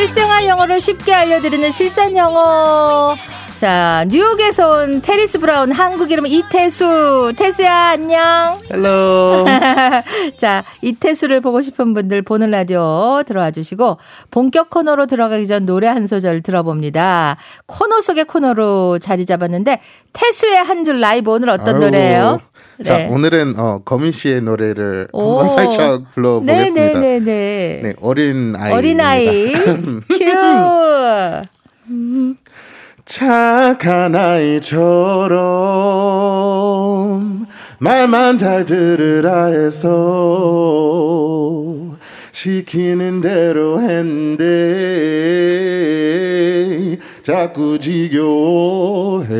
실생활 영어를 쉽게 알려드리는 실전 영어. 자, 뉴욕에서 온 테리스 브라운 한국 이름 이태수. 태수야, 안녕. Hello. 자, 이태수를 보고 싶은 분들 보는 라디오 들어와 주시고 본격 코너로 들어가기 전 노래 한 소절 들어봅니다. 코너 속의 코너로 자리 잡았는데 태수의 한 줄 라이브 오늘 어떤 아유. 노래예요? 자, 네. 오늘은 어, 거미 씨의 노래를 오. 한번 살짝 불러보겠습니다. 네네네 네. 네, 어린 아이. 어린 아이. 큐. 착한 아이처럼 말만 잘 들으라 해서 시키는 대로 했는데 자꾸 지겨워해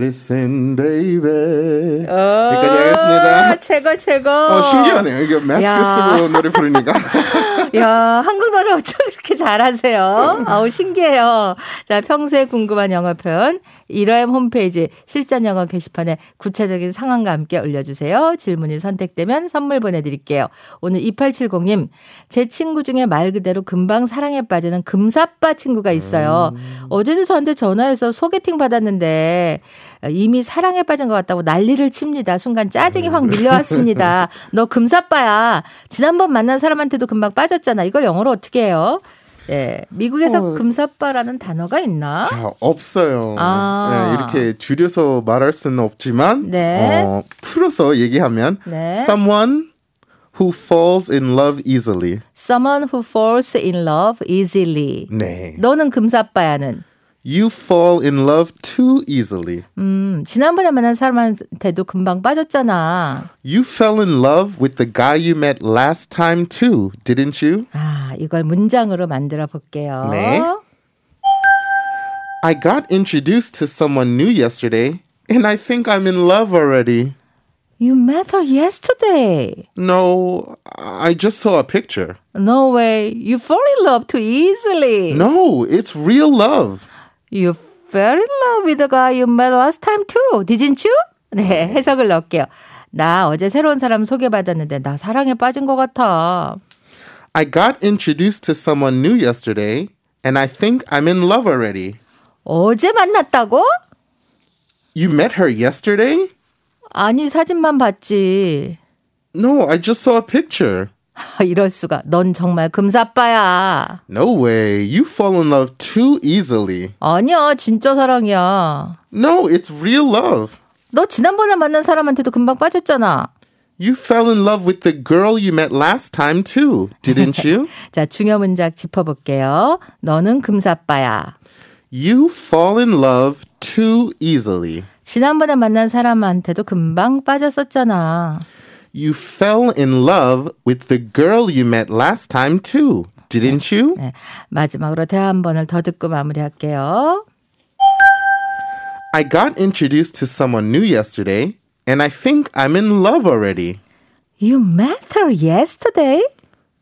Listen baby 여기까지 하겠습니다 오, 최고 최고. 어, 신기하네요 이게 마스크 야. 쓰고 노래 부르니까 야, 한국 노래 어쩜 이렇게 잘하세요? 아우, 신기해요. 자, 평소에 궁금한 영어 표현, 1호M 홈페이지 실전 영어 게시판에 구체적인 상황과 함께 올려주세요. 질문이 선택되면 선물 보내드릴게요. 오늘 2870님, 제 친구 중에 말 그대로 금방 사랑에 빠지는 금사빠 친구가 있어요. 어제도 저한테 전화해서 소개팅 받았는데, 이미 사랑에 빠진 것 같다고 난리를 칩니다. 순간 짜증이 확 밀려왔습니다. 너 금사빠야. 지난번 만난 사람한테도 금방 빠 졌잖아. 이걸 영어로 어떻게 해요? 예. 미국에서 어. 금사빠라는 단어가 있나? 자, 없어요. 아. 네, 이렇게 줄여서 말할 수는 없지만 네. 어, 풀어서 얘기하면 네. someone who falls in love easily. Someone who falls in love easily. 네. 너는 금사빠야는 You fall in love too easily. 음, 지난번에 만난 사람한테도 금방 빠졌잖아. You fell in love with the guy you met last time too, didn't you? 아, 이걸 문장으로 만들어 볼게요. 네. I got introduced to someone new yesterday, and I think I'm in love already. You met her yesterday. No, I just saw a picture. No way. You fall in love too easily. No, it's real love. You fell in love with the guy you met last time too, didn't you? 네, 해석을 넣을게요. 나 어제 새로운 사람 소개받았는데 나 사랑에 빠진 것 같아. I got introduced to someone new yesterday, and I think I'm in love already. 어제 만났다고? You met her yesterday? 아니, 사진만 봤지. No, I just saw a picture. 이럴 수가. 넌 정말 금사빠야. No way. You fall in love too easily. 아니야, 진짜 사랑이야. No, it's real love. 너 지난번에 만난 사람한테도 금방 빠졌잖아. You fell in love with the girl you met last time too, didn't you? 자, 중요 문장 짚어볼게요. 너는 금사빠야. you fall in love too easily. 지난번에 만난 사람한테도 금방 빠졌었잖아. You fell in love with the girl you met last time too, didn't you? 네, 마지막으로 대화 한 번을 더 듣고 마무리할게요. I got introduced to someone new yesterday, and I think I'm in love already. You met her yesterday?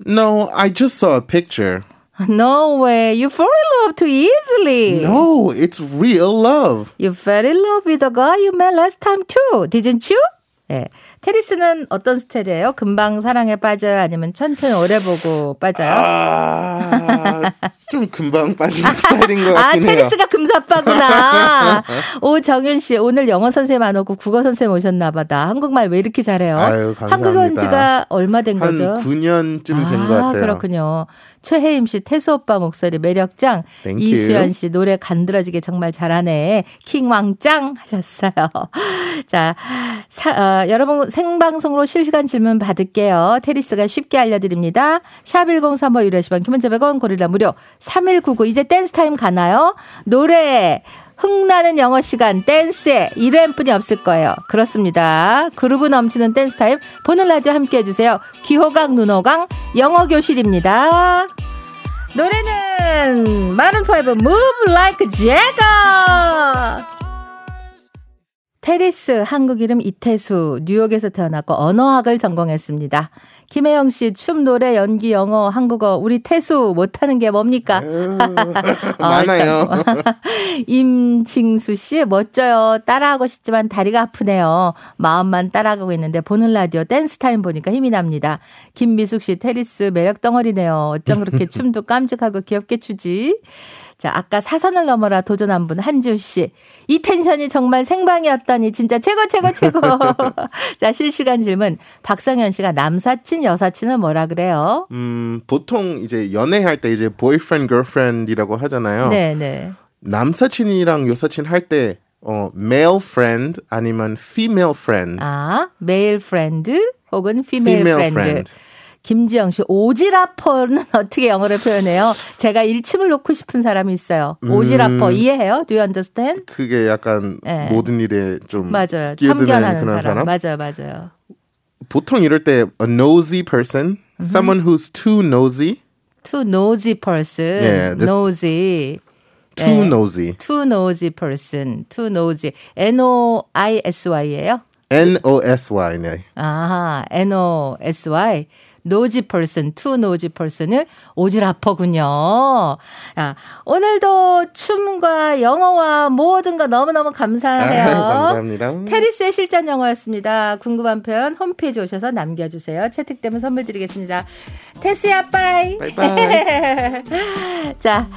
No, I just saw a picture. No way. You fall in love too easily. No, it's real love. You fell in love with the guy you met last time too, didn't you? 네. 테리스는 어떤 스타일이에요? 금방 사랑에 빠져요? 아니면 천천히 오래 보고 빠져요? 아, 좀 금방 빠지는 스타일인 것 아, 같긴 해요. 테리스가 금사빠구나. 오 정윤 씨, 오늘 영어 선생님 안 오고 국어 선생님 오셨나 보다. 한국말 왜 이렇게 잘해요? 아유, 감사합니다. 한국 온 지가 얼마 된한 거죠? 9년쯤 된것 아, 같아요. 그렇군요. 최혜임 씨, 태수 오빠 목소리 매력짱. 이수연 씨, 노래 간드러지게 정말 잘하네. 킹왕짱 하셨어요. 자, 사, 어, 여러분 생방송으로 실시간 질문 받을게요. 테리스가 쉽게 알려드립니다. 샵1035 유료 50원 긴 문자 100원 고릴라 무료 3199 이제 댄스 타임 가나요? 노래 흥나는 영어 시간 댄스에 1회뿐이 없을 거예요. 그렇습니다. 그루브 넘치는 댄스 타임 보는 라디오 함께 해주세요. 귀호강 눈호강 영어 교실입니다. 노래는 마룬5 Moves Like Jagger 테리스 한국 이름 이태수 뉴욕에서 태어났고 언어학을 전공했습니다. 김혜영 씨, 춤, 노래, 연기, 영어, 한국어, 우리 태수 못하는 게 뭡니까? 많아요. 임징수 씨, 멋져요. 따라하고 싶지만 다리가 아프네요. 마음만 따라가고 있는데 보는 라디오 댄스 타임 보니까 힘이 납니다. 김미숙 씨, 테리스 매력 덩어리네요. 어쩜 그렇게 춤도 깜찍하고 귀엽게 추지? 자, 아까 사선을 넘어라 도전한 분 한지우 씨. 이 텐션이 정말 생방이었다니 진짜 최고 최고 최고. 자, 실시간 질문. 박성현 씨가 남사친 여사친을 뭐라 그래요? 음, 보통 이제 연애할 때 이제 boyfriend, girlfriend이라고 하잖아요. 네, 네. 남사친이랑 여사친 할때 어, male friend 아니면 female friend. 아, male friend 혹은 female female friend. friend. 김지영 씨, 오지라퍼는 어떻게 영어로 표현해요? 제가 일침을 놓고 싶은 사람이 있어요. 오지라퍼 음. 이해해요? Do you understand? 그게 약간 네. 모든 일에 좀 맞아요. 참견하는 사람. 사람. 맞아요, 맞아요. 보통 이럴 때 a nosy person, someone who's too nosy, Too nosy person. 네, the- nosy. too 네. nosy. Too nosy person. Too nosy. N-O-I-S-Y예요? N O S Y 네. 아하, N-O-S-Y. nosy person, too nosy person을 오지라퍼군요. 야, 오늘도 춤과 영어와 모든 거 너무너무 감사해요. 감사합니다. 테리스의 실전 영어였습니다. 궁금한 표현 홈페이지 오셔서 남겨주세요. 채택되면 선물 드리겠습니다. 테스야 빠이. 바이바이. 자,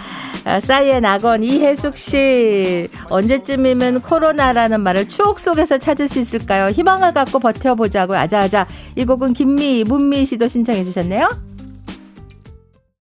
아, 싸이의 낙원 이혜숙 씨 언제쯤이면 코로나라는 말을 추억 속에서 찾을 수 있을까요? 희망을 갖고 버텨보자고 아자아자 이 곡은 김미 문미 씨도 신청해 주셨네요.